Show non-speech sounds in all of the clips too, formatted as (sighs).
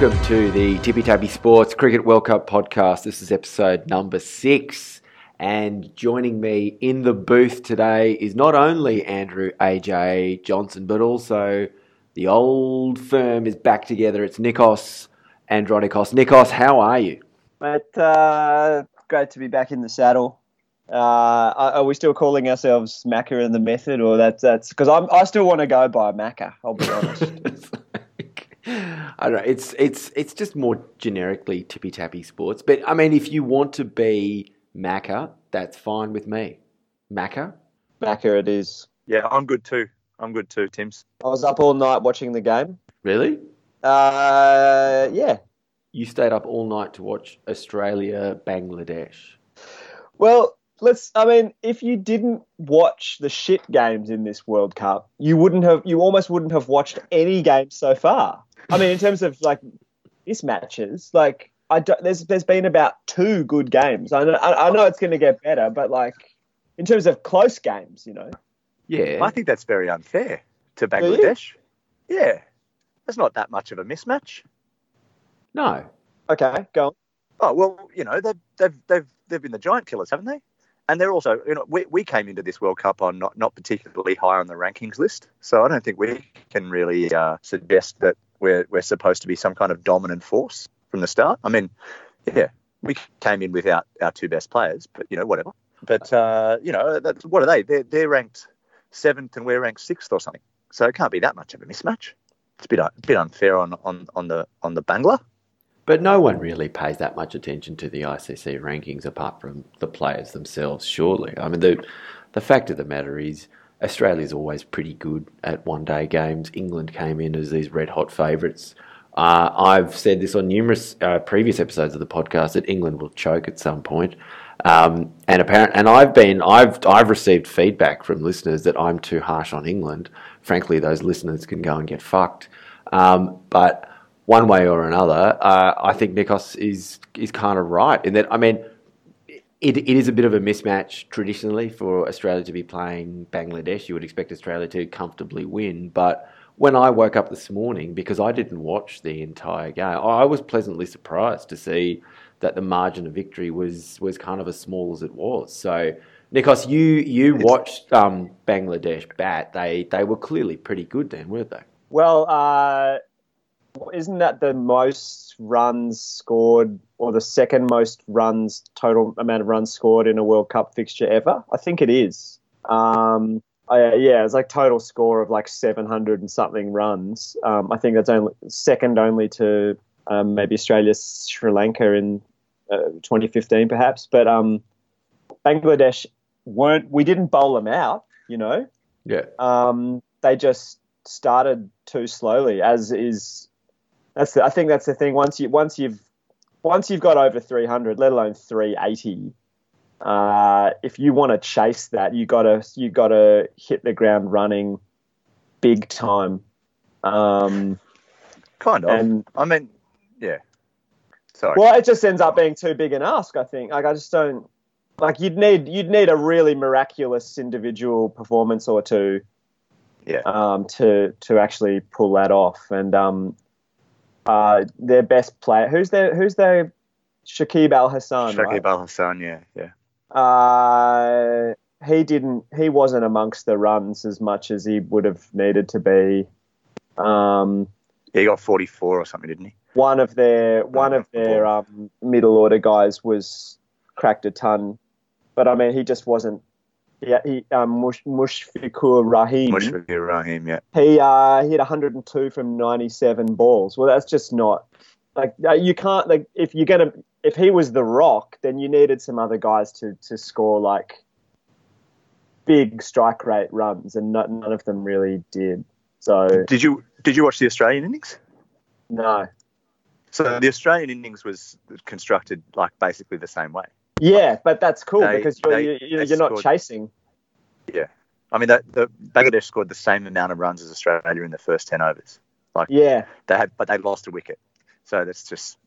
Welcome to the Tippy Tappy Sports Cricket World Cup podcast. This is episode number six. And joining me in the booth today is not only Andrew AJ Johnson, but also the old firm is back together. It's Nikos Andronikos. Nikos, how are you? But uh, great to be back in the saddle. Uh, are, are we still calling ourselves Macca and the Method, or that's that's because I still want to go by Macca. I'll be honest. (laughs) I don't know. It's it's it's just more generically tippy tappy sports. But I mean, if you want to be Macca, that's fine with me. Macca, Macca, it is. Yeah, I'm good too. I'm good too, Tim's. I was up all night watching the game. Really? Uh, yeah. You stayed up all night to watch Australia Bangladesh. Well, let's. I mean, if you didn't watch the shit games in this World Cup, you wouldn't have. You almost wouldn't have watched any games so far. I mean, in terms of like mismatches, like I don't, there's there's been about two good games. I know, I, I know it's going to get better, but like in terms of close games, you know. Yeah, I think that's very unfair to Bangladesh. Yeah, there's not that much of a mismatch. No. Okay, go on. Oh well, you know they've they've they've they've been the giant killers, haven't they? And they're also, you know, we, we came into this World Cup on not, not particularly high on the rankings list, so I don't think we can really uh, suggest that we're we're supposed to be some kind of dominant force from the start. I mean, yeah, we came in without our two best players, but you know, whatever. But uh, you know, what are they? They're they're ranked seventh and we're ranked sixth or something. So it can't be that much of a mismatch. It's a bit a bit unfair on on on the on the Bangla. But no one really pays that much attention to the ICC rankings apart from the players themselves. Surely, I mean the the fact of the matter is Australia's always pretty good at one day games. England came in as these red hot favourites. Uh, I've said this on numerous uh, previous episodes of the podcast that England will choke at some point. Um, and apparent, and I've been, I've, I've received feedback from listeners that I'm too harsh on England. Frankly, those listeners can go and get fucked. Um, but one way or another, uh, I think Nikos is is kind of right in that. I mean, it, it is a bit of a mismatch traditionally for Australia to be playing Bangladesh. You would expect Australia to comfortably win, but when I woke up this morning, because I didn't watch the entire game, I was pleasantly surprised to see that the margin of victory was was kind of as small as it was. So, Nikos, you you watched um, Bangladesh bat. They they were clearly pretty good then, weren't they? Well, uh, isn't that the most runs scored or the second most runs total amount of runs scored in a World Cup fixture ever? I think it is. Um, I, yeah, it's like total score of like 700 and something runs. Um, I think that's only second only to um, maybe Australia, Sri Lanka in uh, 2015, perhaps. But um, Bangladesh weren't. We didn't bowl them out. You know. Yeah. Um, they just started too slowly, as is that's the, I think that's the thing. Once you once you've once you've got over 300, let alone 380, uh, if you want to chase that, you gotta you gotta hit the ground running, big time. Um, kind of. And, I mean, yeah. Sorry. Well, it just ends up being too big an ask. I think. Like I just don't. Like you'd need you'd need a really miraculous individual performance or two. Yeah. Um, to to actually pull that off, and um, uh, their best player. Who's their Who's their Shakib Al Hasan? Shakib right? Al Hasan, yeah, yeah. Uh, he didn't. He wasn't amongst the runs as much as he would have needed to be. Um, yeah, he got forty four or something, didn't he? One of their one of their um, middle order guys was cracked a ton, but I mean, he just wasn't yeah, he um, Mush, Mushfiqur Rahim. Mushfiqur Rahim, yeah. He uh, hit 102 from 97 balls. Well, that's just not like uh, you can't like if you're gonna if he was the Rock, then you needed some other guys to to score like big strike rate runs, and not, none of them really did. So did you did you watch the Australian innings? No. So the Australian innings was constructed like basically the same way. Yeah, but that's cool they, because you're, they, you're, you're not chasing. Yeah, I mean, the, the Bangladesh scored the same amount of runs as Australia in the first ten overs. Like, yeah, they had, but they lost a wicket. So that's just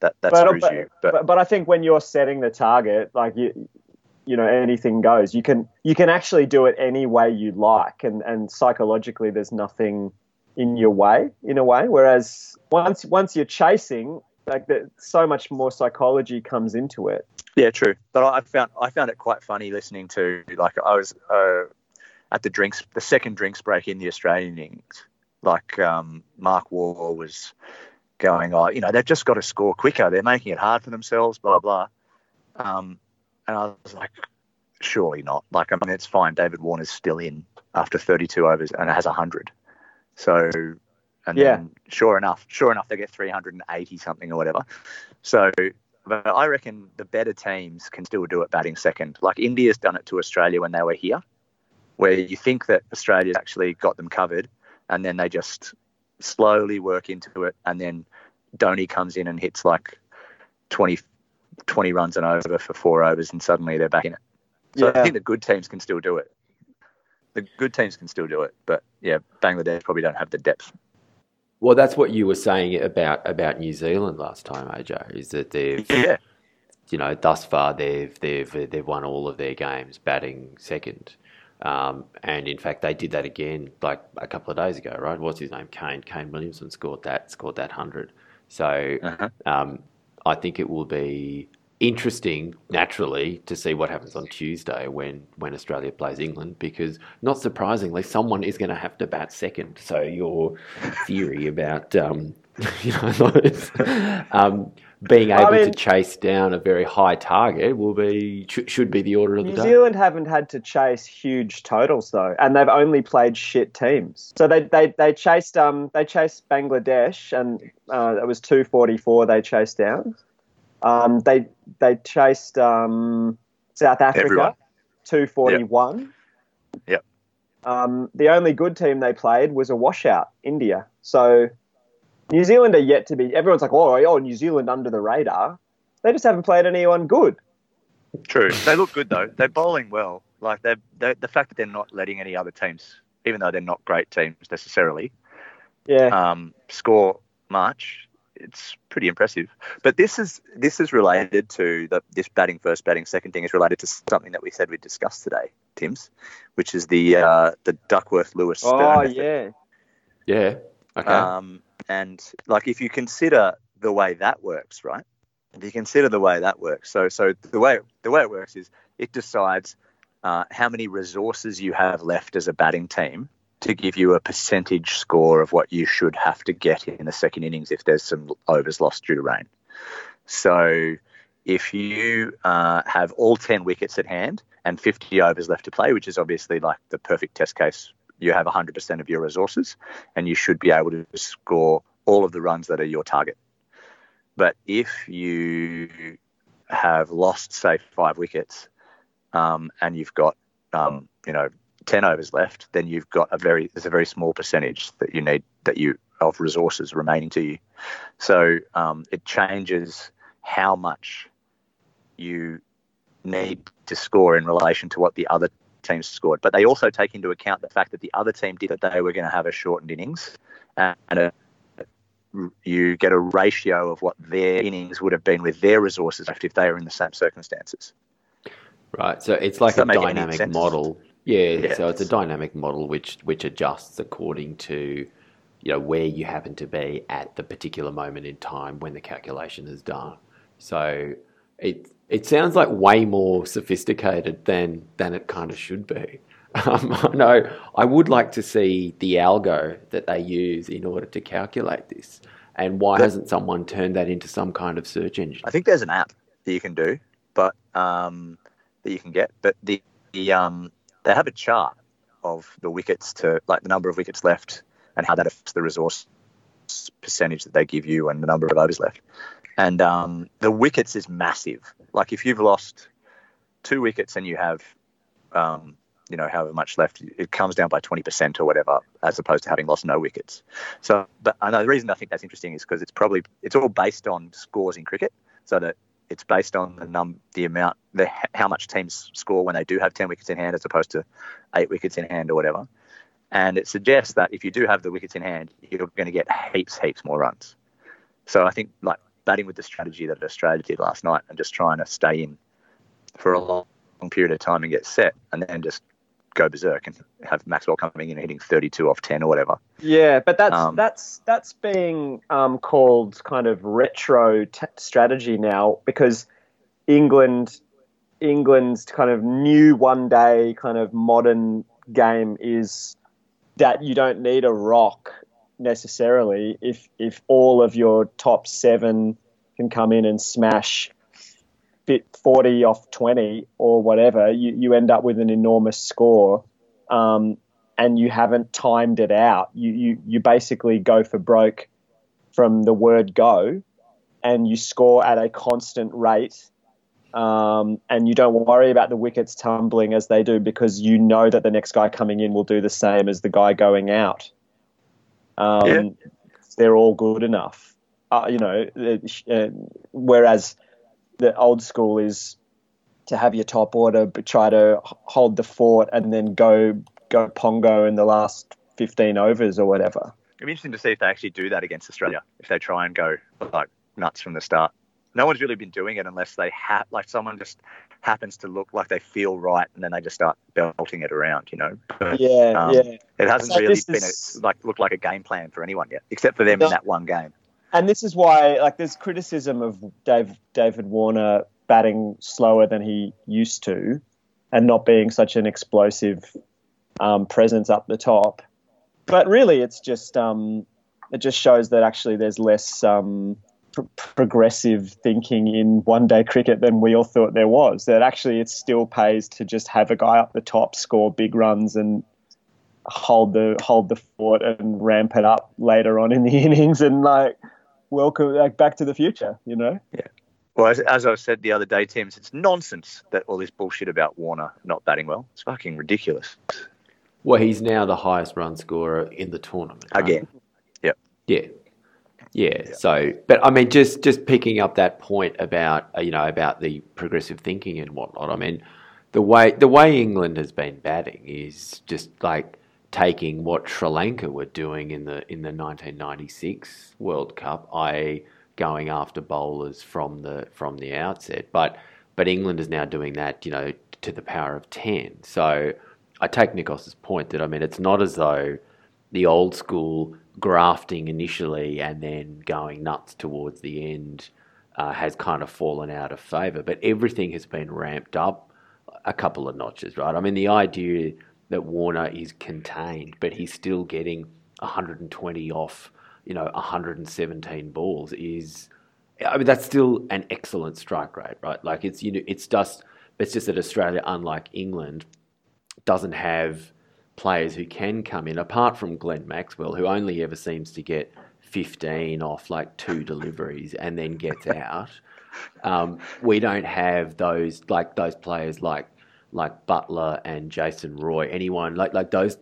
that that but, screws but, you. But, but but I think when you're setting the target, like you, you know, anything goes. You can you can actually do it any way you like, and and psychologically, there's nothing in your way in a way. Whereas once once you're chasing, like the, so much more psychology comes into it. Yeah, true. But I found I found it quite funny listening to like I was uh, at the drinks the second drinks break in the Australian innings. Like um, Mark Waugh was going, oh, you know, they've just got to score quicker. They're making it hard for themselves, blah blah. Um, and I was like, surely not. Like, I mean, it's fine. David Warner's still in after 32 overs and has 100. So, and Yeah. then sure enough, sure enough, they get 380 something or whatever. So, but I reckon the better teams can still do it batting second. Like India's done it to Australia when they were here, where you think that Australia's actually got them covered, and then they just slowly work into it, and then Dhoni comes in and hits like 20, 20 runs and over for four overs, and suddenly they're back in it. So I think the good teams can still do it. The good teams can still do it, but yeah, Bangladesh probably don't have the depth. Well, that's what you were saying about about New Zealand last time, AJ. Is that they've Yeah, you know thus far they've they've they've won all of their games batting second, um, and in fact they did that again like a couple of days ago, right? What's his name? Kane Kane Williamson scored that scored that hundred. So uh-huh. um, I think it will be interesting, naturally, to see what happens on Tuesday when, when Australia plays England, because not surprisingly, someone is going to have to bat second. So your theory about um, (laughs) you know (laughs) um, being I able mean- to chase down a very high target will be should, should be the order of the day. New. Zealand haven't had to chase huge totals though, and they've only played shit teams. So they they, they chased um they chased Bangladesh, and uh, it was two forty four they chased down. Um, they they chased um, South Africa, two forty one. Yep. Um, the only good team they played was a washout, India. So New Zealand are yet to be. Everyone's like, oh, oh, New Zealand under the radar. They just haven't played anyone good. True. They look good though. They're bowling well. Like they the fact that they're not letting any other teams, even though they're not great teams necessarily, Yeah. um, score much. It's pretty impressive. But this is this is related to the this batting first, batting second thing is related to something that we said we'd discuss today, Tim's, which is the uh, the Duckworth Lewis. oh yeah. Yeah. Okay. Um, and like if you consider the way that works, right? If you consider the way that works, so so the way the way it works is it decides uh, how many resources you have left as a batting team to give you a percentage score of what you should have to get in the second innings if there's some overs lost due to rain. So if you uh, have all 10 wickets at hand and 50 overs left to play, which is obviously like the perfect test case, you have 100% of your resources and you should be able to score all of the runs that are your target. But if you have lost, say, five wickets um, and you've got, um, you know, 10 overs left, then you've got a very, there's a very small percentage that you need, that you, of resources remaining to you. So um, it changes how much you need to score in relation to what the other teams scored. But they also take into account the fact that the other team did that they were going to have a shortened innings, and a, you get a ratio of what their innings would have been with their resources left if they were in the same circumstances. Right. So it's like Does a that make any dynamic model. Yeah, Yeah. So it's a dynamic model which which adjusts according to you know where you happen to be at the particular moment in time when the calculation is done. So it it sounds like way more sophisticated than than it kind of should be. (laughs) Um, I know I would like to see the algo that they use in order to calculate this, and why But- hasn't someone turned that into some kind of search engine? I think there's an app that you can do, but um, that you can get, but the, the um, they have a chart of the wickets to like the number of wickets left and how that affects the resource percentage that they give you and the number of overs left. And um, the wickets is massive. Like if you've lost two wickets and you have, um, you know, however much left, it comes down by 20% or whatever, as opposed to having lost no wickets. So, but I know the reason I think that's interesting is because it's probably it's all based on scores in cricket, so that it's based on the num the amount the how much teams score when they do have 10 wickets in hand as opposed to eight wickets in hand or whatever. And it suggests that if you do have the wickets in hand, you're going to get heaps, heaps more runs. So I think like batting with the strategy that Australia did last night and just trying to stay in for a long, long period of time and get set, and then just go berserk and have Maxwell coming in and hitting 32 off 10 or whatever. Yeah, but that's Um, that's that's being um, called kind of retro t- strategy now because England England's kind of new one day kind of modern game is that you don't need a rock necessarily if if all of your top seven can come in and smash fit 40 off 20 or whatever you, you end up with an enormous score um, and you haven't timed it out you, you you basically go for broke from the word go and you score at a constant rate um, and you don't worry about the wickets tumbling as they do because you know that the next guy coming in will do the same as the guy going out. Um, Yeah. They're all good enough, uh, you know. uh, whereas the old school is to have your top order, but try to hold the fort and then go go pongo in the last fifteen overs or whatever. It'd be interesting to see if they actually do that against Australia. If they try and go like nuts from the start. No one's really been doing it unless they have like someone just happens to look like they feel right and then they just start belting it around, you know. But Yeah, Um, yeah. it hasn't So really been is- a, like looked like a game plan for anyone yet, except for them No. in that one game. And this is why like there's criticism of Dave David Warner batting slower than he used to and not being such an explosive um, presence up the top. But really, it's just um, it just shows that actually there's less um, pr- progressive thinking in one day cricket than we all thought there was. That actually it still pays to just have a guy up the top score big runs and hold the hold the fort and ramp it up later on in the (laughs) innings and like welcome like back to the future you know yeah Well, as, as I said the other day, Tim, it's nonsense that all this bullshit about Warner not batting well. It's fucking ridiculous. Well, he's now the highest run scorer in the tournament right? Again. Yeah. Yeah. Yeah. So, but I mean, just just picking up that point about uh, you know about the progressive thinking and whatnot. I mean, the way the way England has been batting is just like taking what Sri Lanka were doing in the in the 1996 World Cup, i.e., going after bowlers from the from the outset. But but England is now doing that, you know, to the power of ten. So I take Nikos's point that I mean, it's not as though the old school grafting initially and then going nuts towards the end uh, has kind of fallen out of favour. But everything has been ramped up a couple of notches, right? I mean, the idea that Warner is contained, but he's still getting 120 off, you know, 117 balls is, I mean, that's still an excellent strike rate, right? Like it's you know, it's just it's just that Australia, unlike England, doesn't have players who can come in, apart from Glenn Maxwell, who only ever seems to get 15 off like two deliveries and then gets (laughs) out. Um, we don't have those like those players like like Buttler and Jason Roy, anyone like like those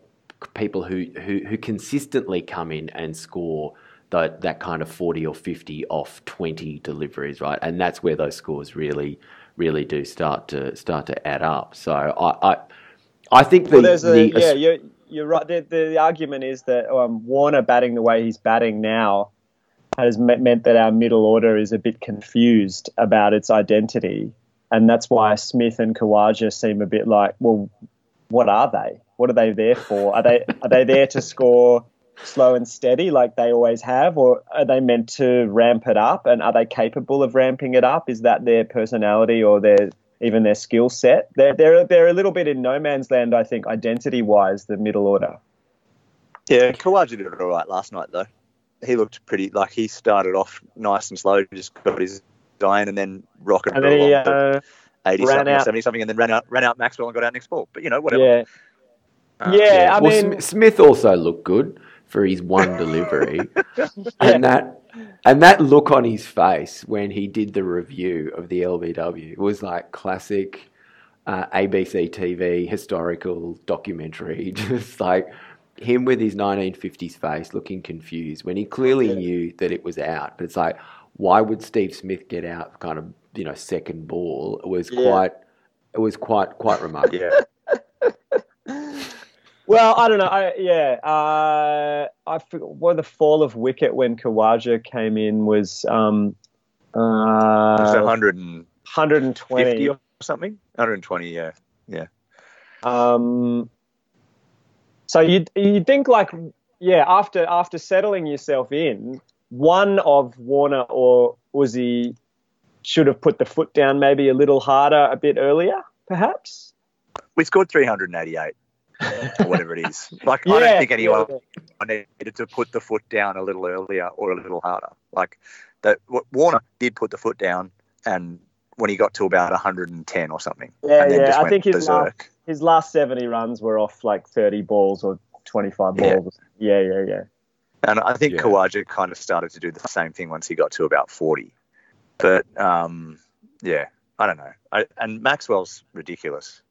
people who who, who consistently come in and score that that kind of 40 or 50 off 20 deliveries, right? And that's where those scores really really do start to start to add up. So I I, I think the, well a the yeah you're, you're right the, the, the argument is that um, Warner batting the way he's batting now has meant that our middle order is a bit confused about its identity and that's why Smith and Khawaja seem a bit like well what are they? What are they there for? Are they are they there to score slow and steady like they always have or are they meant to ramp it up? And are they capable of ramping it up? Is that their personality or their even their skill set? They're, they're, they're a little bit in no man's land i think identity wise the middle order. Yeah, Khawaja did it all right last night though. He looked pretty like he started off nice and slow, just got his iron and then rocketed and then he along to uh, 80 ran something or out- 70 something and then ran out ran out Maxwell and got out next ball. But you know, whatever. yeah Uh, yeah i well, mean Smith also looked good for his one (laughs) delivery, and that and that look on his face when he did the review of the LBW was like classic uh, ABC TV historical documentary, (laughs) just like him with his 1950s face looking confused when he clearly Yeah. knew that it was out. But it's like, why would Steve Smith get out kind of you know second ball? It was Yeah. quite it was quite quite remarkable. Yeah. (laughs) Well, I don't know. I, yeah, uh, I forgot what the fall of wicket when Khawaja came in was um, It's uh, 150 120. or something. 120, yeah, yeah. Um, So you you think like yeah after after settling yourself in, one of Warner or Uzi should have put the foot down maybe a little harder a bit earlier, perhaps. We scored 388 or whatever it is. (laughs) Like I don't think anyone yeah, needed to put the foot down a little earlier or a little harder. Like that, Warner did put the foot down, and when he got to about 110 or something, Yeah, and then yeah, just I think his berserk. His last seventy runs were off like thirty balls or twenty five Yeah. balls. Yeah, yeah, yeah. And I think Yeah. Khawaja kind of started to do the same thing once he got to about 40. But um, yeah, I don't know. I, and Maxwell's ridiculous.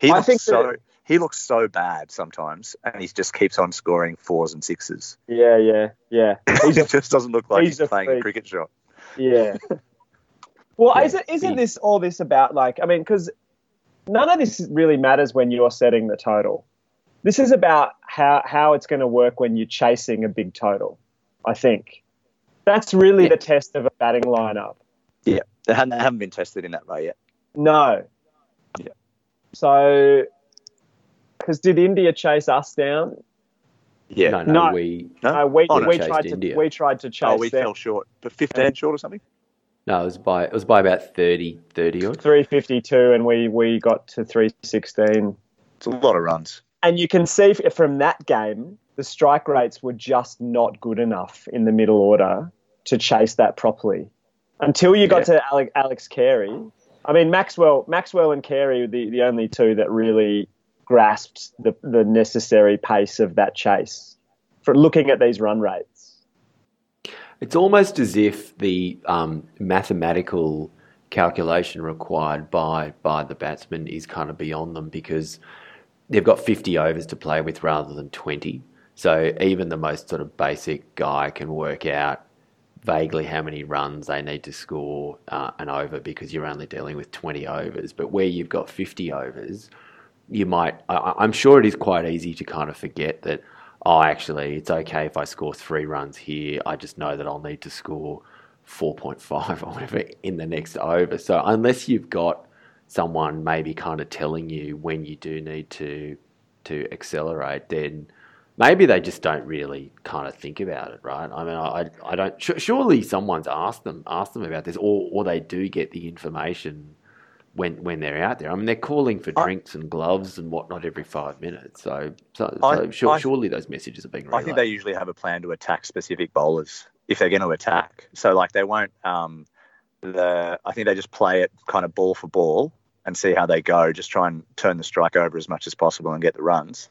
He I looks think so that- he looks so bad sometimes, and he just keeps on scoring fours and sixes. Yeah, yeah, yeah. (laughs) He just doesn't look like he's he's, a playing a cricket shot. Yeah. (laughs) Well, Yeah, isn't isn't this all this about like? I mean, because none of this really matters when you're setting the total. This is about how how it's going to work when you're chasing a big total. I think that's really Yeah. the test of a batting lineup. They haven't, they haven't been tested in that way yet. No. Yeah. So, because did India chase us down? Yeah. No, no, No. we No? No, we, Oh, no. we Chased tried to India. we tried to chase oh, we them. fell short, but 15 short or something. no, it was by it was by about 30, 30 odd. 352 and we we got to 316 It's a lot of runs. And you can see from that game the strike rates were just not good enough in the middle order to chase that properly until you got to Alex, Alex Carey. I mean Maxwell Maxwell and Carey were the, the only two that really grasped the, the necessary pace of that chase for looking at these run rates. It's almost as if the um, mathematical calculation required by by the batsman is kind of beyond them because they've got 50 overs to play with rather than 20. So even the most sort of basic guy can work out vaguely how many runs they need to score uh, an over because you're only dealing with 20 overs. But where you've got 50 overs, you might, I, I'm sure it is quite easy to kind of forget that, oh, actually, it's okay if I score three runs here. I just know that I'll need to score 4.5 (laughs) or whatever in the next over. So unless you've got someone maybe kind of telling you when you do need to to accelerate, then maybe they just don't really kind of think about it, right? I mean, I, I don't. Surely someone's asked them asked them about this, or or they do get the information when when they're out there. I mean, they're calling for I- drinks and gloves and whatnot every five minutes. So so, I- so sure, I- surely those messages are being I think they usually have a plan to attack specific bowlers if they're going to attack. So like they won't. Um, the I think they just play it kind of ball for ball and see how they go. Just try and turn the strike over as much as possible and get the runs.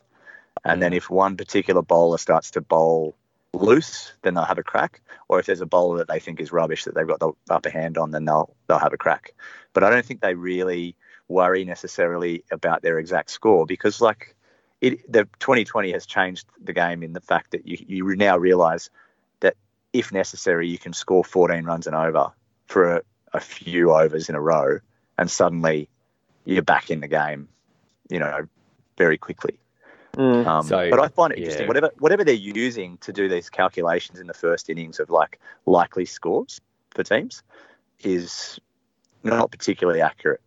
And then mm. if one particular bowler starts to bowl loose, then they'll have a crack. Or if there's a bowler that they think is rubbish that they've got the upper hand on, then they'll they'll have a crack. But I don't think they really worry necessarily about their exact score because like it the 2020 has changed the game in the fact that you you now realize that if necessary you can score 14 runs and over for a, a few overs in a row and suddenly you're back in the game you know very quickly Mm. um, So, but I find it interesting. yeah. Whatever whatever they're using to do these calculations in the first innings of like likely scores for teams is not particularly accurate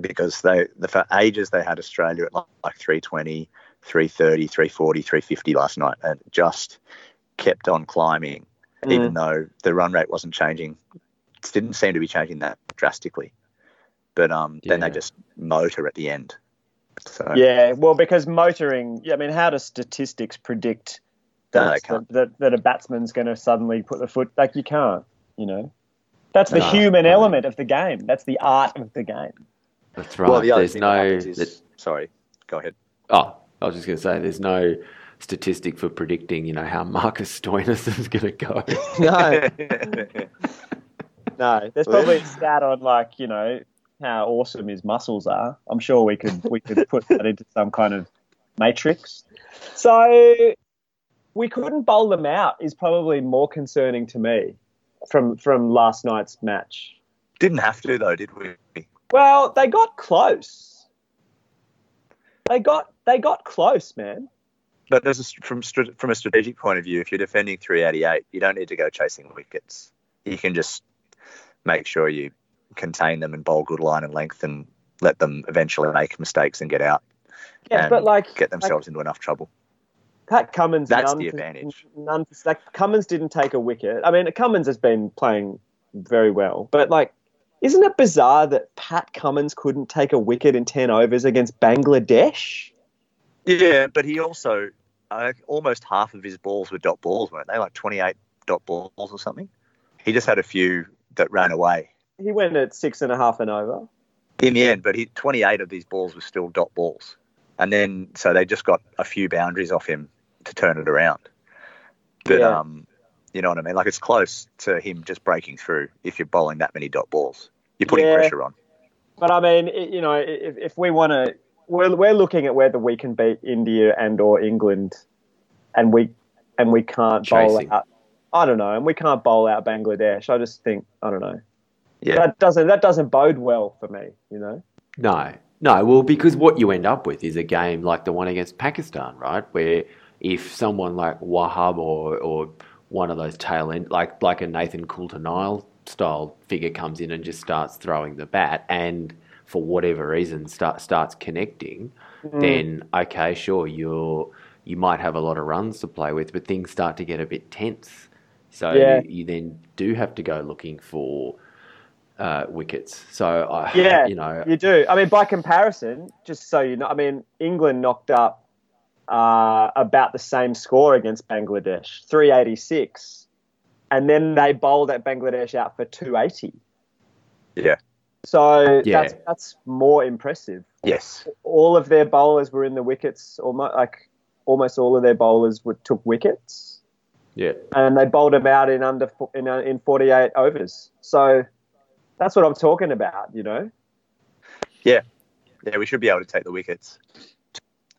because they the for ages they had Australia at like, like 320, 330, 340, 350 last night and just kept on climbing Mm. even though the run rate wasn't changing. It didn't seem to be changing that drastically. But um, then they just motor at the end. So Yeah, well, because motoring, I mean, how do statistics predict No, that, they that, that a batsman's going to suddenly put the foot, like, you can't, you know? That's the No, human no. element of the game. That's the art of the game. That's right. well, the There's no. is, that- sorry, go ahead. Oh, I was just going to say, there's no statistic for predicting, you know, how Marcus (laughs) Stoinis is going to go. (laughs) No, (laughs) no. There's probably a stat on, like, you know, how awesome his muscles are. I'm sure we could we could (laughs) put that into some kind of matrix. So we couldn't bowl them out is probably more concerning to me from from last night's match. Didn't have to though, did we? Well, they got close. They got they got close, man. But there's a, from from a strategic point of view, if you're defending 388, you don't need to go chasing wickets. You can just make sure you contain them and bowl good line and length, and let them eventually make mistakes and get out Yeah, but like get themselves into enough trouble. Pat Cummins. That's none the advantage. None. For, like Cummins didn't take a wicket. I mean, Cummins has been playing very well, but like, isn't it bizarre that Pat Cummins couldn't take a wicket in ten overs against Bangladesh? Yeah, but he also uh, almost half of his balls were dot balls, weren't they? Like 28 dot balls or something. He just had a few that ran away He went at six and a half and over. in the end, but he 28 of these balls were still dot balls. And then so they just got a few boundaries off him to turn it around. But Yeah. um you know what I mean? Like it's close to him just breaking through if you're bowling that many dot balls. You're putting Yeah. pressure on. But I mean, i- you know, if, if we want to, we're, we're looking at whether we can beat India and or England, and we and we can't Chasing. bowl out. I don't know, and we can't bowl out Bangladesh. I just think I don't know. Yeah. That doesn't that doesn't bode well for me. You know. No, no. Well, because what you end up with is a game like the one against Pakistan, right? Where if someone like Wahab or or one of those tail end, like like a Nathan Coulter-Nile style figure comes in and just starts throwing the bat, and for whatever reason start, starts connecting, Mm. then okay, sure, you're you might have a lot of runs to play with, but things start to get a bit tense. So Yeah. you, you then do have to go looking for uh, wickets. So I, (laughs) Yeah, you know, You do. I mean, by comparison, just so you know, I mean, England knocked up uh, about the same score against Bangladesh, 386. And then they bowled at Bangladesh out for 280. Yeah. So Yeah. that's that's more impressive. Yes. All of their bowlers were in the wickets, almost like almost all of their bowlers were, took wickets, yeah. and they bowled them out in under in, uh, in 48 overs. So that's what I'm talking about, you know. Yeah, Yeah, we should be able to take the wickets.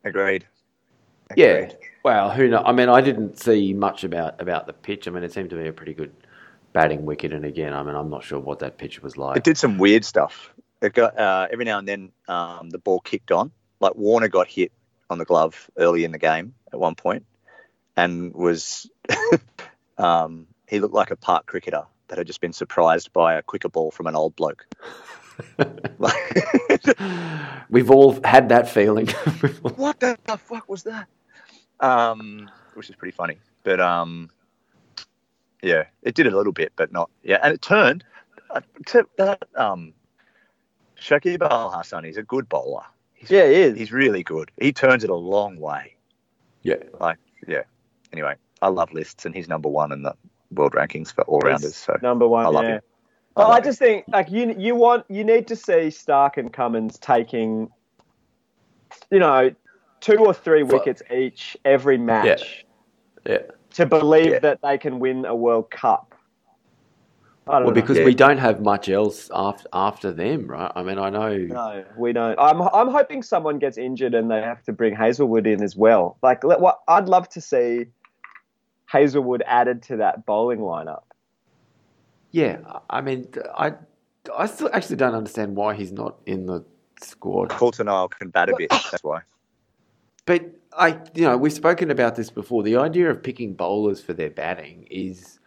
Agreed. Yeah. Well, who know? I mean, I didn't see much about about the pitch. I mean, it seemed to be a pretty good batting wicket, and again, I mean, I'm not sure what that pitch was like. It did some weird stuff. It got uh, every now and then um, the ball kicked on. Like Warner got hit on the glove early in the game at one point, and was um, he looked like a park cricketer that had just been surprised by a quicker ball from an old bloke. (laughs) We've all had that feeling. (laughs) what the, the fuck was that? Um, which is pretty funny. But um, yeah, it did a little bit, but not yeah. And it turned. Uh, to that um, Shakib Al Hasan, he's a good bowler. He's, Yeah, he is. he's really good. He turns it a long way. Yeah. Like yeah. Anyway, I love lists, and he's number one in the world rankings for all rounders. So Number one, I love yeah. him. Well, love I just think like you you want you need to see Stark and Cummins taking, you know, two or three For- wickets each every match Yeah. to believe Yeah. that they can win a World Cup. Well, know. because Yeah. we don't have much else after after them, right? I mean, I know. no, we don't. I'm I'm hoping someone gets injured and they have to bring Hazlewood in as well. Like, what I'd love to see Hazlewood added to that bowling lineup. Yeah, I mean, I I still actually don't understand why he's not in the squad. Coulter-Nile can bat a bit. (laughs) That's why. But I, you know, we've spoken about this before. The idea of picking bowlers for their batting is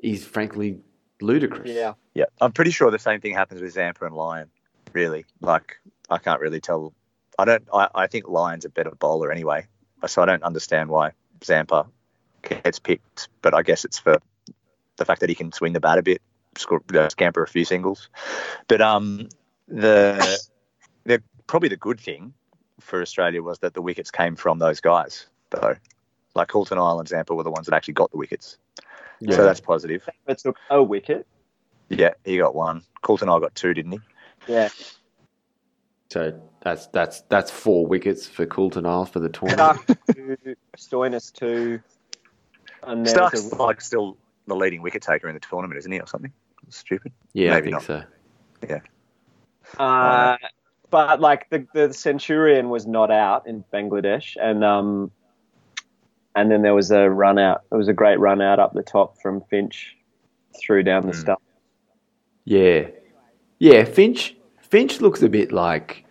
is frankly ludicrous. Yeah. Yeah, I'm pretty sure the same thing happens with Zampa and Lyon. Really, like I can't really tell. I don't. I, I think Lyon's a better bowler anyway, so I don't understand why Zampa gets picked. But I guess it's for the fact that he can swing the bat a bit, score, uh, scamper a few singles. But um, the the probably the good thing for Australia was that the wickets came from those guys. Though, like Coulter-Nile and Zampa were the ones that actually got the wickets, Yeah. so that's positive. But took a wicket. Yeah, he got one. Coulter-Nile got two, didn't he? Yeah. So that's that's that's four wickets for Coulter-Nile for the tournament. Stark two, Stoinis two, and Stark's a- like still the leading wicket taker in the tournament, isn't he, or something? Stupid. Yeah, Maybe I think not. so. Uh, but like the, the Centurion was not out in Bangladesh, and um, and then there was a run out. It was a great run out up the top from Finch, threw down the Hmm. stump. Yeah, yeah. Finch Finch looks a bit like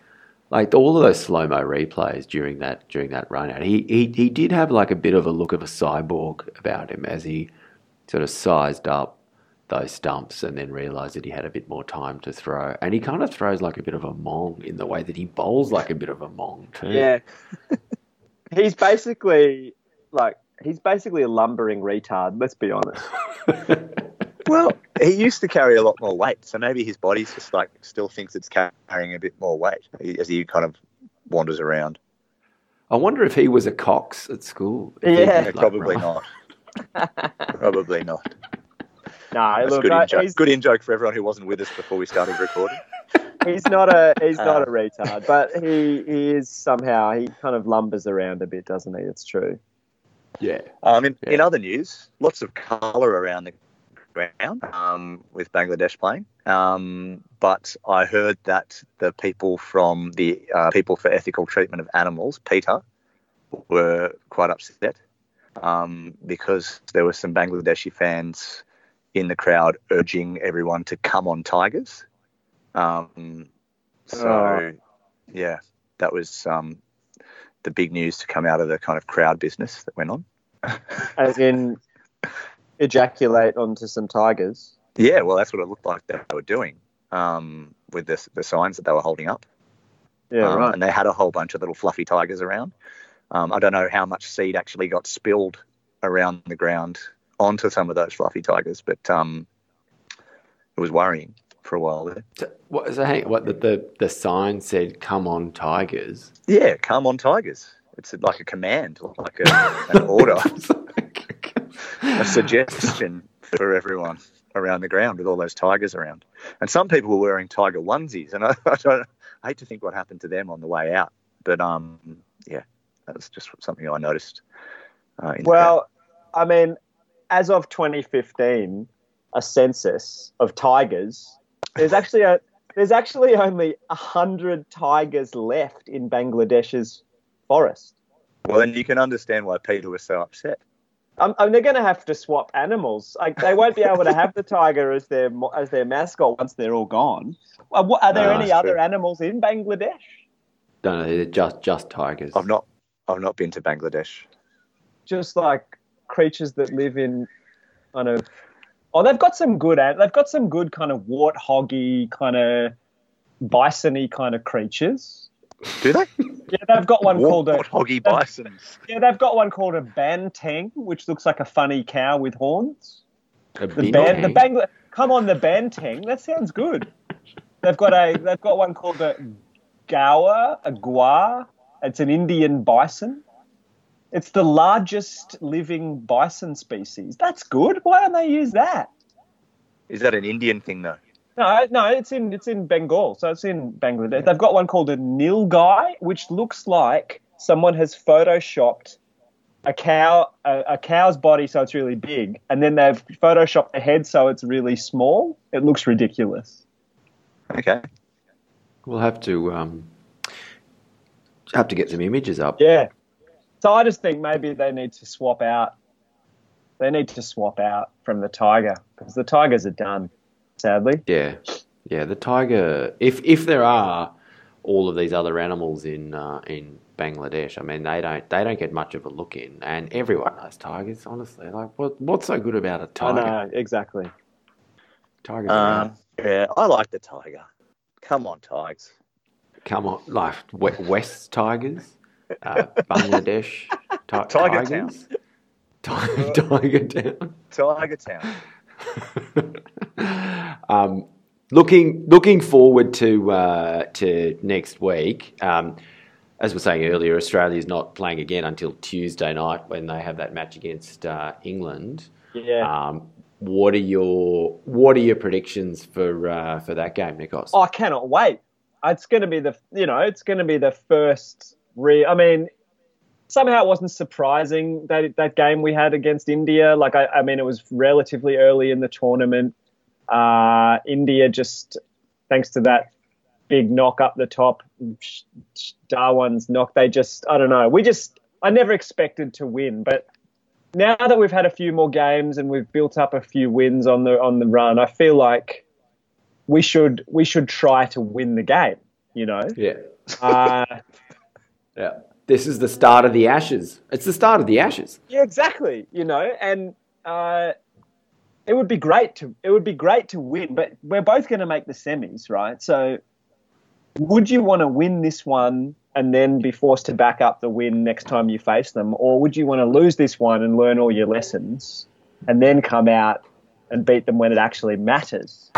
like all of those slow mo replays during that during that run out. He, he he did have like a bit of a look of a cyborg about him as he sort of sized up those stumps and then realised that he had a bit more time to throw. And he kind of throws like a bit of a mong in the way that he bowls like a bit of a mong too. Yeah, (laughs) he's basically like he's basically a lumbering retard. Let's be honest. (laughs) Well, he used to carry a lot more weight, so maybe his body's just like still thinks it's carrying a bit more weight as he kind of wanders around. I wonder if he was a Cox at school. If Yeah. like, probably run. not. (laughs) Probably not. No, That's look, good in joke. he's, Good in joke for everyone who wasn't with us before we started recording. he's not a he's not Uh. a retard, but he, he is somehow he kind of lumbers around a bit, doesn't he? It's true. Yeah. Um, in, in other news, lots of colour around the ground um, with Bangladesh playing. Um, but I heard that the people from the uh, People for Ethical Treatment of Animals, PETA, were quite upset um, because there were some Bangladeshi fans in the crowd urging everyone to come on Tigers. Um, so, Oh. yeah, that was um, the big news to come out of the kind of crowd business that went on. As in ejaculate onto some tigers. Yeah, well, that's what it looked like that they were doing um, with the, the signs that they were holding up. Yeah, Um, right. And they had a whole bunch of little fluffy tigers around. Um, I don't know how much seed actually got spilled around the ground onto some of those fluffy tigers, but um, it was worrying for a while there. So, what, so hang, what the, the the sign said? Come on, Tigers. Yeah, come on, tigers. It's like a command, like a, an order, (laughs) a suggestion for everyone around the ground with all those tigers around. And some people were wearing tiger onesies, and I, (laughs) I don't I hate to think what happened to them on the way out. But um, yeah, that was just something I noticed. Uh, in. Well, I mean, as of 2015, a census of tigers. There's actually a there's actually only hundred tigers left in Bangladesh's forest. well, then you can understand why PETA was so upset. Um, and they're going to have to swap animals. Like they won't be able to have the tiger as their as their mascot once they're all gone. Uh, what, are there No, any that's other true. animals in Bangladesh? No, no, they're just just tigers. I've not I've not been to Bangladesh. Just like creatures that live in kind of. Oh, they've got some good. They've got some good kind of warthoggy kind of bisony kind of creatures. Do they? Yeah, they've got one called a. hoggy bisons. Yeah, they've got one called a banteng, which looks like a funny cow with horns. A The band, the bintang. Bangla- come on, the banteng. That sounds good. They've got a, they've got one called a gawa, a gua. It's an Indian bison. It's the largest living bison species. That's good. Why don't they use that? Is that an Indian thing though? No, no, it's in it's in Bengal, so it's in Bangladesh. They've got one called a nilgai, which looks like someone has photoshopped a cow a, a cow's body so it's really big, and then they've photoshopped the head so it's really small. It looks ridiculous. Okay. We'll have to um, have to get some images up. Yeah. So I just think maybe they need to swap out. They need to swap out from the tiger because the tigers are done. Sadly. Yeah, yeah. The tiger. If if there are all of these other animals in uh, in Bangladesh, I mean, they don't they don't get much of a look in, and everyone knows tigers. Honestly, like what what's so good about a tiger? I know exactly. Tigers. Um, yeah, I like the tiger. Come on, tigers. Come on, like West Tigers, uh, Bangladesh ti- (laughs) Tiger Tigers, Ti- (laughs) Tiger Town. Tiger Town. (laughs) um, looking looking forward to uh, to next week. Um, as we were saying earlier, Australia is not playing again until Tuesday night when they have that match against uh, England. Yeah. Um, what are your what are your predictions for uh, for that game, Nikos? Oh, I cannot wait. It's going to be the you know it's going to be the first real. I mean, somehow it wasn't surprising that that game we had against India. Like I, I mean, it was relatively early in the tournament. Uh, India just thanks to that big knock up the top, Dhawan's knock. They just I don't know. We just I never expected to win, but now that we've had a few more games and we've built up a few wins on the on the run, I feel like we should we should try to win the game. You know, Yeah, uh, (laughs) yeah. This is the start of the Ashes. It's the start of the Ashes. yeah, exactly. You know, and uh, it would be great to it would be great to win, but we're both going to make the semis, right? So, would you want to win this one and then be forced to back up the win next time you face them, or would you want to lose this one and learn all your lessons, and then come out and beat them when it actually matters?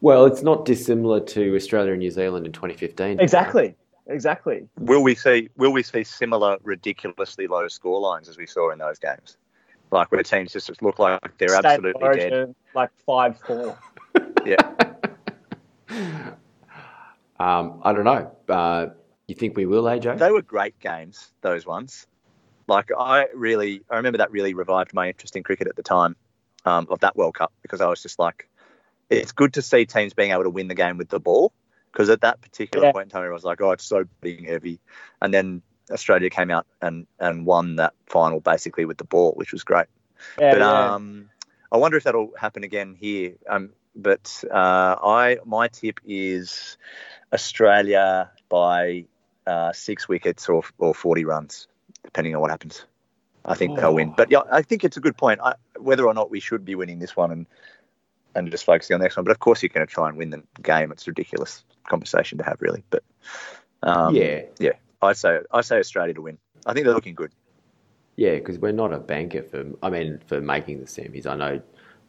Well, it's not dissimilar to Australia and New Zealand in 2015. Exactly. Exactly. Will we see will we see similar ridiculously low score lines as we saw in those games? Like where teams just look like they're State absolutely origin, dead. Like five four. (laughs) Yeah. Um, I don't know. Uh, you think we will, AJ? they were great games, those ones. Like I really, I remember that really revived my interest in cricket at the time um, of that World Cup because I was just like, it's good to see teams being able to win the game with the ball because at that particular Yeah. point in time, I was like, oh, it's so big and heavy, and then Australia came out and and won that final basically with the ball, which was great. Yeah, but yeah. um, I wonder if that'll happen again here. Um, but uh, I my tip is Australia by uh, six wickets or or forty runs, depending on what happens. I think they'll win. Oh. But yeah, I think it's a good point. I, whether or not we should be winning this one and and just focusing on the next one. But of course, you're going to try and win the game. It's a ridiculous conversation to have, really. But um, yeah, yeah, I'd say I'd say Australia to win. I think they're looking good. yeah, because we're not a banker for. I mean, for making the semis. I know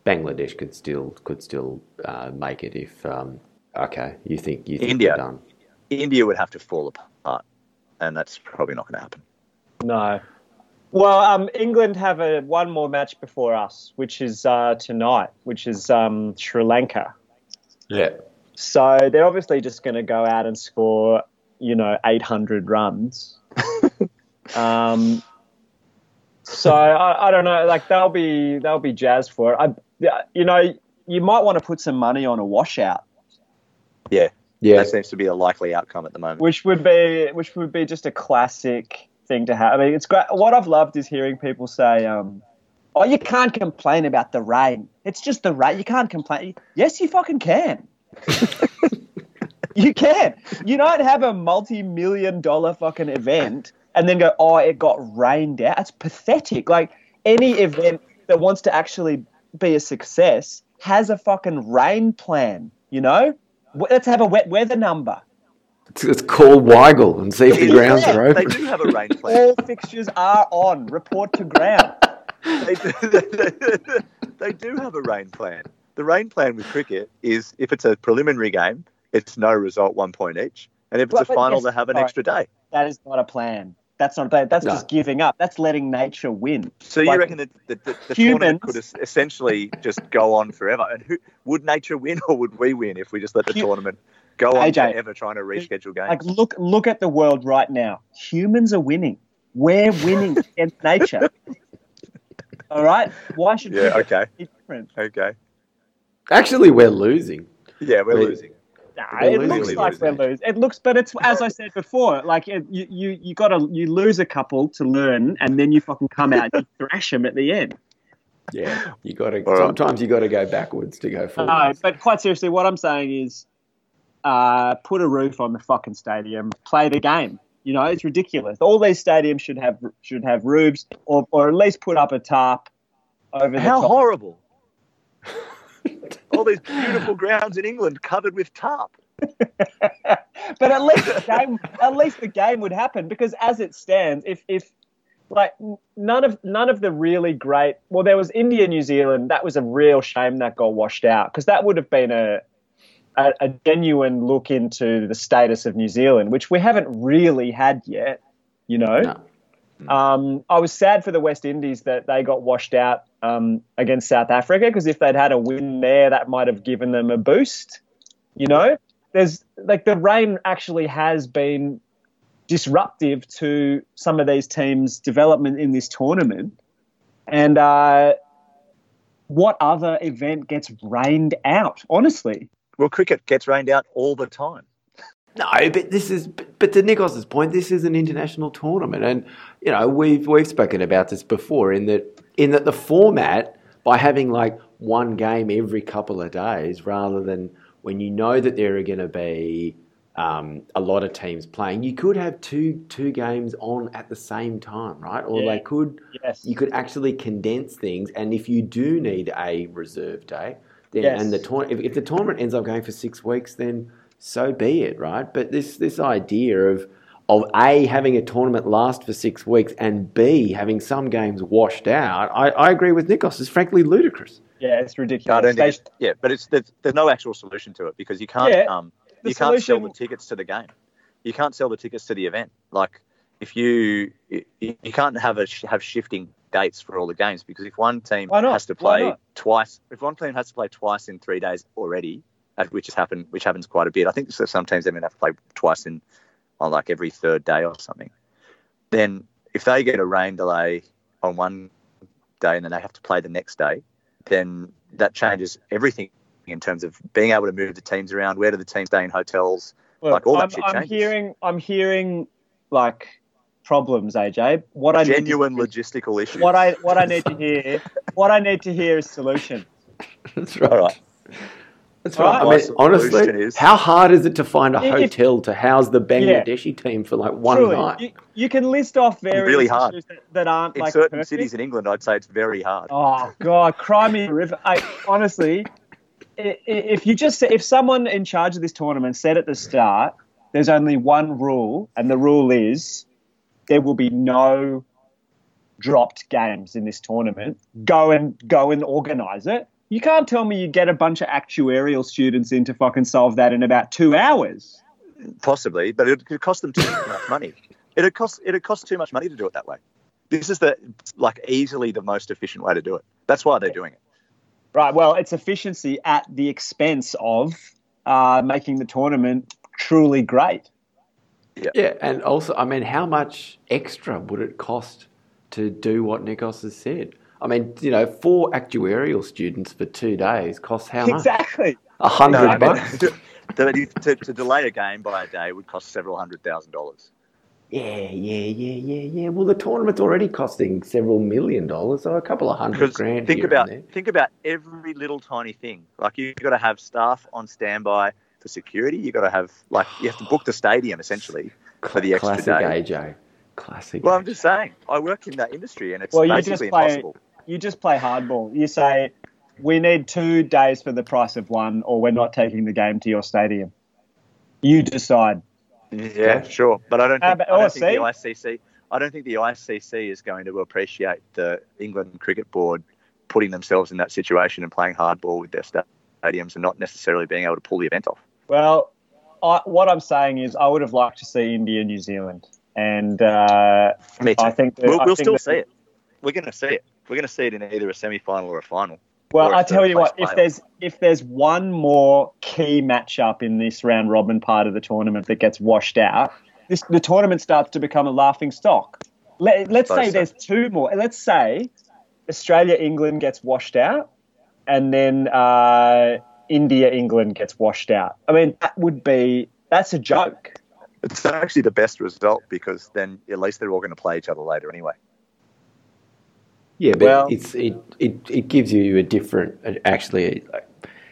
Bangladesh could still could still uh, make it if. Um, okay, you think you think India. done? India would have to fall apart, and that's probably not going to happen. No. Well, um, England have a one more match before us, which is uh, tonight, which is um, Sri Lanka. Yeah. So they're obviously just going to go out and score, you know, 800 runs. (laughs) um, so I, I don't know, like they'll be they'll be jazzed for it. I, yeah, you know, you might want to put some money on a washout, Yeah, Yeah. that seems to be a likely outcome at the moment. which would be which would be just a classic thing to have. I mean, it's great. What I've loved is hearing people say, um, "Oh, you can't complain about the rain. It's just the rain. You can't complain." Yes, you fucking can. (laughs) you can. You don't have a multi-million dollar fucking event and then go, "Oh, it got rained out." It's pathetic. Like any event that wants to actually be a success has a fucking rain plan. You know, let's have a wet weather number. It's, it's called Weigel and see if the grounds yeah, are They do have a rain (laughs) plan. All fixtures are on. Report to ground. they, do, (laughs) they do have a rain plan. The rain plan with cricket is if it's a preliminary game, it's no result, one point each, and if it's Well, a final, yes, they have an extra day. That is not a plan. That's not a plan. That's No. just giving up. That's letting nature win. So you reckon that the, the, the humans- tournament could essentially just go on forever? And who would nature win or would we win if we just let the Hu- tournament go on AJ, forever, trying to reschedule games? Like look look at the world right now. Humans are winning. We're winning (laughs) against nature. All right. Why should yeah. cricket Okay. be different? Okay. Actually, we're losing. Yeah, we're Wait. losing. Nah, They're it losing looks these like we're losing. It looks, but it's as I said before. Like it, you, you, you got to you lose a couple to learn, and then you fucking come out and thrash them at the end. Yeah, you got to. All right. Sometimes you got to go backwards to go forward. No, but quite seriously, what I'm saying is, uh, put a roof on the fucking stadium, play the game. You know, it's ridiculous. All these stadiums should have should have roofs, or, or at least put up a tarp over the How top. horrible! All these beautiful grounds in England covered with tarp. (laughs) but at least the game, at least the game would happen because as it stands, if if like none of none of the really great, well, there was India, New Zealand. That was a real shame that got washed out because that would have been a, a a genuine look into the status of New Zealand, which we haven't really had yet. You know. No. Um, I was sad for the West Indies that they got washed out um, against South Africa because if they'd had a win there, that might have given them a boost. You know, there's like the rain actually has been disruptive to some of these teams' development in this tournament. And uh, what other event gets rained out? Honestly, Well, cricket gets rained out all the time. No, but this is, but, to Nikos's point, this is an international tournament, and you know we've we've spoken about this before in that in that the format by having like one game every couple of days rather than when you know that there are going to be um, a lot of teams playing, you could have two two games on at the same time, right? Or Yeah. they could yes. you could actually condense things, and if you do need a reserve day, then Yes. and the tour- if, if the tournament ends up going for six weeks, then so be it, right? But this this idea of of A, having a tournament last for six weeks, and B, having some games washed out, I, I agree with Nikos. It's frankly ludicrous. Yeah, it's I ridiculous. don't think. They- It's, yeah, but it's there's, there's no actual solution to it because you can't Yeah, um the you can't sell the tickets to the game. You can't sell the tickets to the event. Like if you you, you can't have a have shifting dates for all the games because if one team has to play twice, if one team has to play twice in three days already, which has happened, which happens quite a bit. I think so some teams even have to play twice in on like every third day or something. Then if they get a rain delay on one day and then they have to play the next day, then that changes everything in terms of being able to move the teams around. Where do the teams stay in hotels? Look, Like, all that I'm, shit I'm changes. hearing, I'm hearing like problems, AJ. What I Genuine need to, logistical issues. what I what I need to hear, what I need to hear is solution. That's right. All right. That's All right. right. I mean, honestly, is- how hard is it to find a If- hotel to house the Bangladeshi team for like one Truly, night? you, you can list off various Really hard. issues that, that aren't In like certain perfect. cities in England, I'd say it's very hard. Oh God, cry me a river. I, honestly, i- i- if you just if someone in charge of this tournament said at the start, there's only one rule, and the rule is there will be no dropped games in this tournament. Go and go and organise it. You can't tell me you get a bunch of actuarial students in to fucking solve that in about two hours. Possibly, but it could cost them too much (laughs) money. It'd cost it'd cost too much money to do it that way. This is the like easily the most efficient way to do it. That's why they're doing it. Right. Well, it's efficiency at the expense of uh, making the tournament truly great. Yeah, and also, I mean, how much extra would it cost to do what Nikos has said? I mean, you know, four actuarial students for two days costs how much? Exactly. A hundred No, I mean, bucks. (laughs) to, to, to, to delay a game by a day would cost several hundred thousand dollars. Yeah, yeah, yeah, yeah, yeah. Well, the tournament's already costing several million dollars, so a couple of hundred grand think here about and there. think about every little tiny thing. Like you've got to have staff on standby for security. You've got to have like you have to book the stadium essentially for the extra Classic day. AJ. Classic. Well, I'm just saying, I work in that industry and it's Well, you just basically play- impossible. You just play hardball. You say, we need two days for the price of one, or we're not taking the game to your stadium. You decide. Yeah, sure, but I don't How think, about- I don't oh, think the ICC. I don't think the ICC is going to appreciate the England Cricket Board putting themselves in that situation and playing hardball with their stadiums and not necessarily being able to pull the event off. Well, I, what I'm saying is, I would have liked to see India, New Zealand, and uh, Me too. I think that, we'll I we'll think still that- see it. We're going to see it. We're going to see it in either a semi-final or a final. Well, or a I tell you what, place if there's if there's one more key matchup in this round robin part of the tournament that gets washed out, this the tournament starts to become a laughing stock. Let, let's Suppose say so. there's two more. Let's say Australia England gets washed out, and then uh, India England gets washed out. I mean, that would be that's a joke. It's actually the best result because then at least they're all going to play each other later anyway. Yeah, but Well- it's it, it it gives you a different actually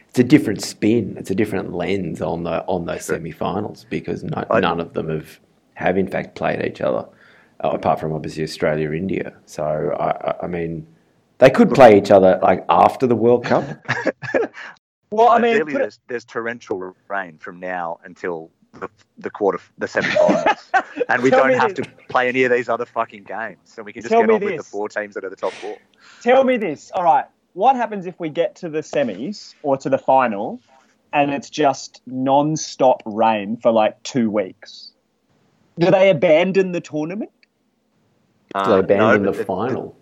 it's a different spin. It's a different lens on the on those Sure. semi-finals because no, I- none of them have have in fact played each other, uh, apart from obviously Australia India. So I, I, I mean, they could play each other like after the World Cup. (laughs) Well, I mean, Ideally, put it- there's, there's torrential rain from now until the, the quarter, the semi-finals, (laughs) and we Tell don't have this. to play any of these other fucking games, so we can just Tell get me on with the four teams that are the top four. Tell me this. All right. What happens if we get to the semis or to the final and it's just non stop rain for like two weeks? Do they abandon the tournament? So Uh, they abandon no, the but final.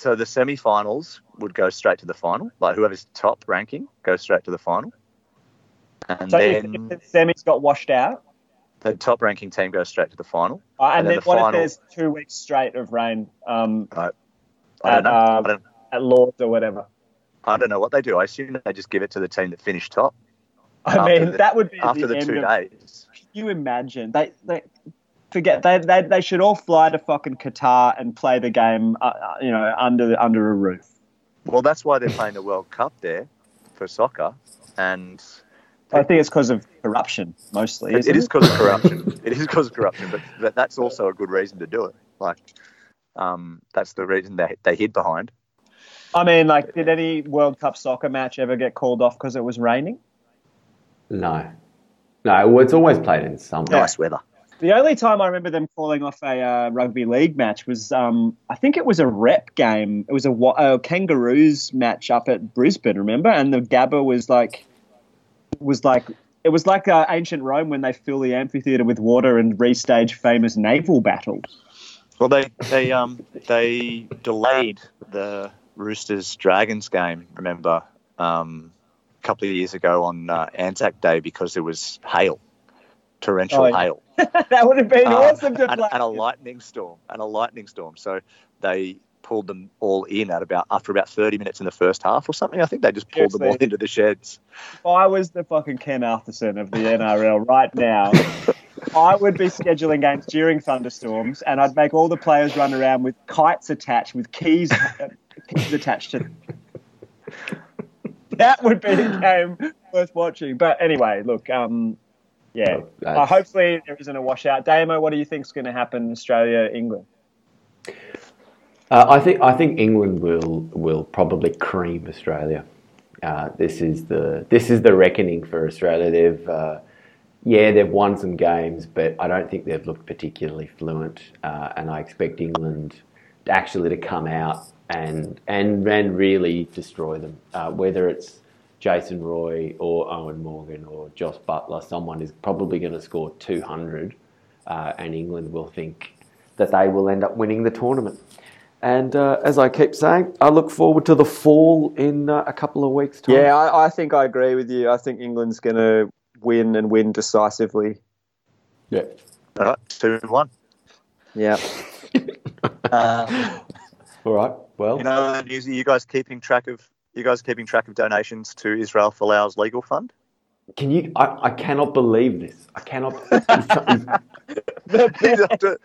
So the semi-finals would go straight to the final. Like whoever's top ranking goes straight to the final, and So if, then if the semis got washed out, the top ranking team goes straight to the final. uh, and, And then, then the what final- if there's two weeks straight of rain um, I at, don't know. uh, I don't. at Lords or whatever? I don't know what they do. I assume they just give it to the team that finished top I mean, the- that would be after the, the two of, days. Can you imagine? They, they forget they, they they should all fly to fucking Qatar and play the game, uh, uh, you know, under under a roof. Well, that's why they're playing the World Cup there for soccer, and I think it's because of corruption mostly. it, isn't it is because of (laughs) corruption. it is because of corruption, but, but that's also a good reason to do it. Like, um, that's the reason they they hid behind. I mean, like, did any World Cup soccer match ever get called off because it was raining? No, no. Well, it's always played in summer. Nice weather. The only time I remember them calling off a uh, rugby league match was, um, I think it was a rep game. It was a, a Kangaroos match up at Brisbane, remember? And the Gabba was like, was like, it was like uh, ancient Rome when they fill the amphitheater with water and restage famous naval battles. Well, they they um they delayed the Roosters Dragons game. Remember, um, a couple of years ago on uh, Anzac Day because there was hail, torrential Oh, yeah. hail. (laughs) that would have been Uh, awesome to and, play. and a lightning storm and a lightning storm. So they pulled them all in at about after about 30 minutes in the first half or something. I think they just pulled them all into the sheds. If I was the fucking Ken Arthurson of the NRL right now, (laughs) I would be scheduling games during thunderstorms, and I'd make all the players run around with kites attached, with keys, uh, keys attached to them. That would be a game worth watching. But anyway, look, um, yeah. Uh, hopefully there isn't a washout. Damo, what do you think's going to happen? in Australia, England. Uh, I think I think England will will probably cream Australia. Uh, this is the this is the reckoning for Australia. They've uh, yeah they've won some games, but I don't think they've looked particularly fluent. Uh, and I expect England actually to come out and and and really destroy them. Uh, whether it's Jason Roy or Eoin Morgan or Josh Buttler, someone is probably going to score 200, uh, and England will think that they will end up winning the tournament. And uh, as I keep saying, I look forward to the fall in uh, a couple of weeks' time. Yeah, I, I think I agree with you. I think England's going to win and win decisively. yeah. All right, two one. Yeah. Uh, (laughs) All right. Well, you know, are you guys keeping track of you guys keeping track of donations to Israel Folau's legal fund? can you? I, I cannot believe this. I cannot. (laughs) he's up to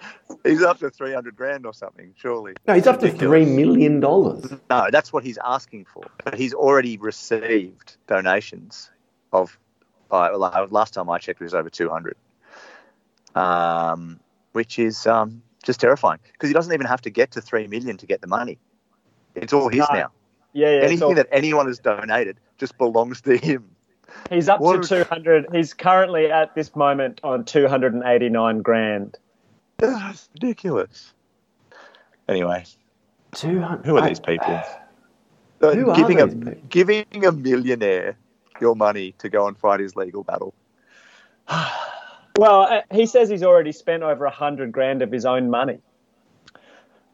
he's up to three hundred grand or something, surely. no, he's up to three million dollars. No, that's what he's asking for. But he's already received donations of. Uh, last time I checked, it was over two hundred, um, which is um, just terrifying because he doesn't even have to get to three million to get the money. It's all his No, now. Yeah, yeah. Anything so that anyone has donated just belongs to him. he's up what to a- 200. He's currently at this moment on 289 grand. That's ridiculous. Anyway, Two hundred. who are these people? (sighs) Uh, Who are giving these a people? giving a millionaire your money to go and fight his legal battle. (sighs) Well, uh, he says he's already spent over 100 grand of his own money.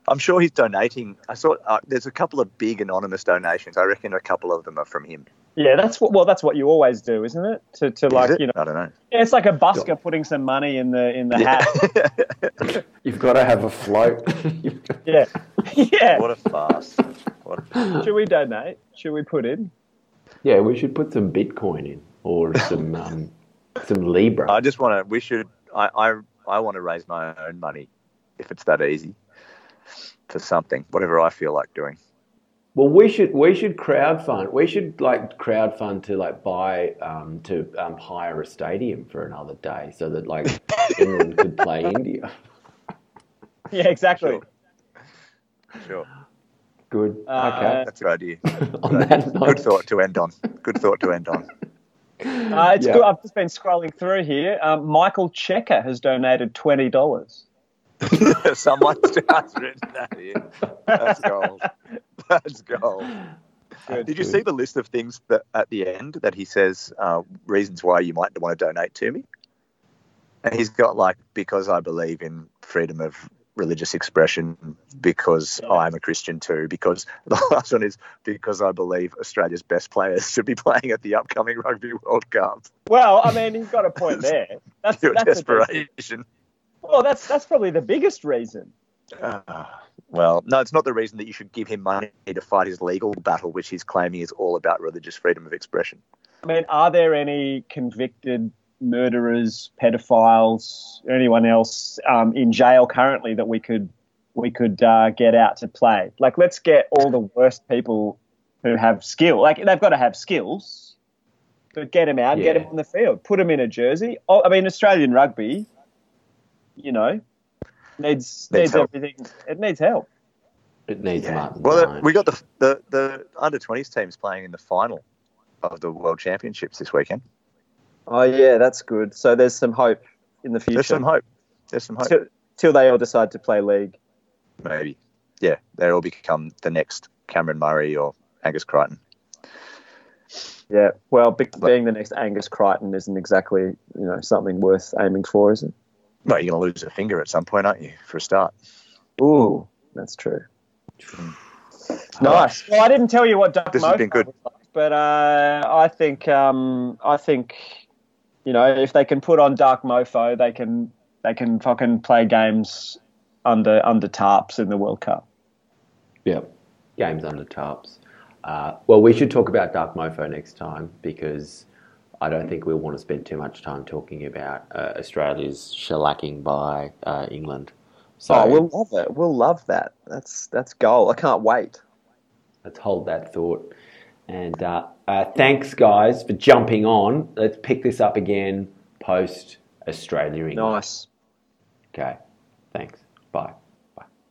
I'm sure he's donating. I saw uh, there's a couple of big anonymous donations. I reckon a couple of them are from him. Yeah, that's what. Well, that's what you always do, isn't it? To, to like you know, I don't know. yeah, it's like a busker putting some money in the in the hat. (laughs) You've got to have a float. (laughs) Yeah, yeah. what a farce! What a... Should we donate? Should we put in? yeah, we should put some Bitcoin in or some (laughs) um, some Libra. I just want to. We should. I, I I want to raise my own money, if it's that easy, for something, whatever I feel like doing. Well, we should we should crowdfund. We should like crowdfund to like buy um, to um, hire a stadium for another day, so that like (laughs) England could play India. (laughs) Yeah, exactly. Sure. Sure, Good. Uh, okay. that's a good idea. (laughs) On that note, Good thought to end on. Good thought to end on. Uh, it's Yeah. good. I've just been scrolling through here. Um, Michael Cheika has donated twenty dollars. (laughs) Someone's just written that in. That's gold. That's gold. Good. Did you see the list of things that at the end that he says uh, reasons why you might want to donate to me? And he's got like because I believe in freedom of religious expression, because I'm a Christian too, because (laughs) the last one is because I believe Australia's best players should be playing at the upcoming Rugby World Cup. Well, I mean, he's got a point there. (laughs) That's, a desperation. Well, that's that's probably the biggest reason. Ah, well, no, it's not the reason that you should give him money to fight his legal battle, which he's claiming is all about religious freedom of expression. I mean, are there any convicted murderers, pedophiles, anyone else um, in jail currently that we could we could uh, get out to play? Like, let's get all the worst people who have skill. Like, they've got to have skills, but get them out, and get them on the field, put them in a jersey. Oh, I mean, Australian rugby, you know, needs Needs needs, help. everything. It needs help. it needs Martin. Well, Ryan. we got the, the the under twenties teams playing in the final of the World Championships this weekend. Oh yeah, that's good. So there's some hope in the future. There's some hope. there's some hope. till, till they all decide to play league. Maybe. Yeah, they'll all become the next Cameron Murray or Angus Crichton. Yeah, well, be, being the next Angus Crichton isn't exactly you know something worth aiming for, is it? Well, you're going to lose a finger at some point, aren't you, for a start? Ooh, that's true. Nice. Well, I didn't tell you what Duck This has been good. was like, but uh, I think um, I think you know if they can put on Dark Mofo, they can they can fucking play games under under tarps in the World Cup. Yep. Games under tarps. Uh, well, we should talk about Dark Mofo next time because I don't think we'll want to spend too much time talking about uh, Australia's shellacking by uh, England. So oh, we'll love it. We'll love that. That's that's goal. I can't wait. let's hold that thought. And uh, uh, thanks, guys, for jumping on. Let's pick this up again post Australia England. Nice. Okay. Thanks.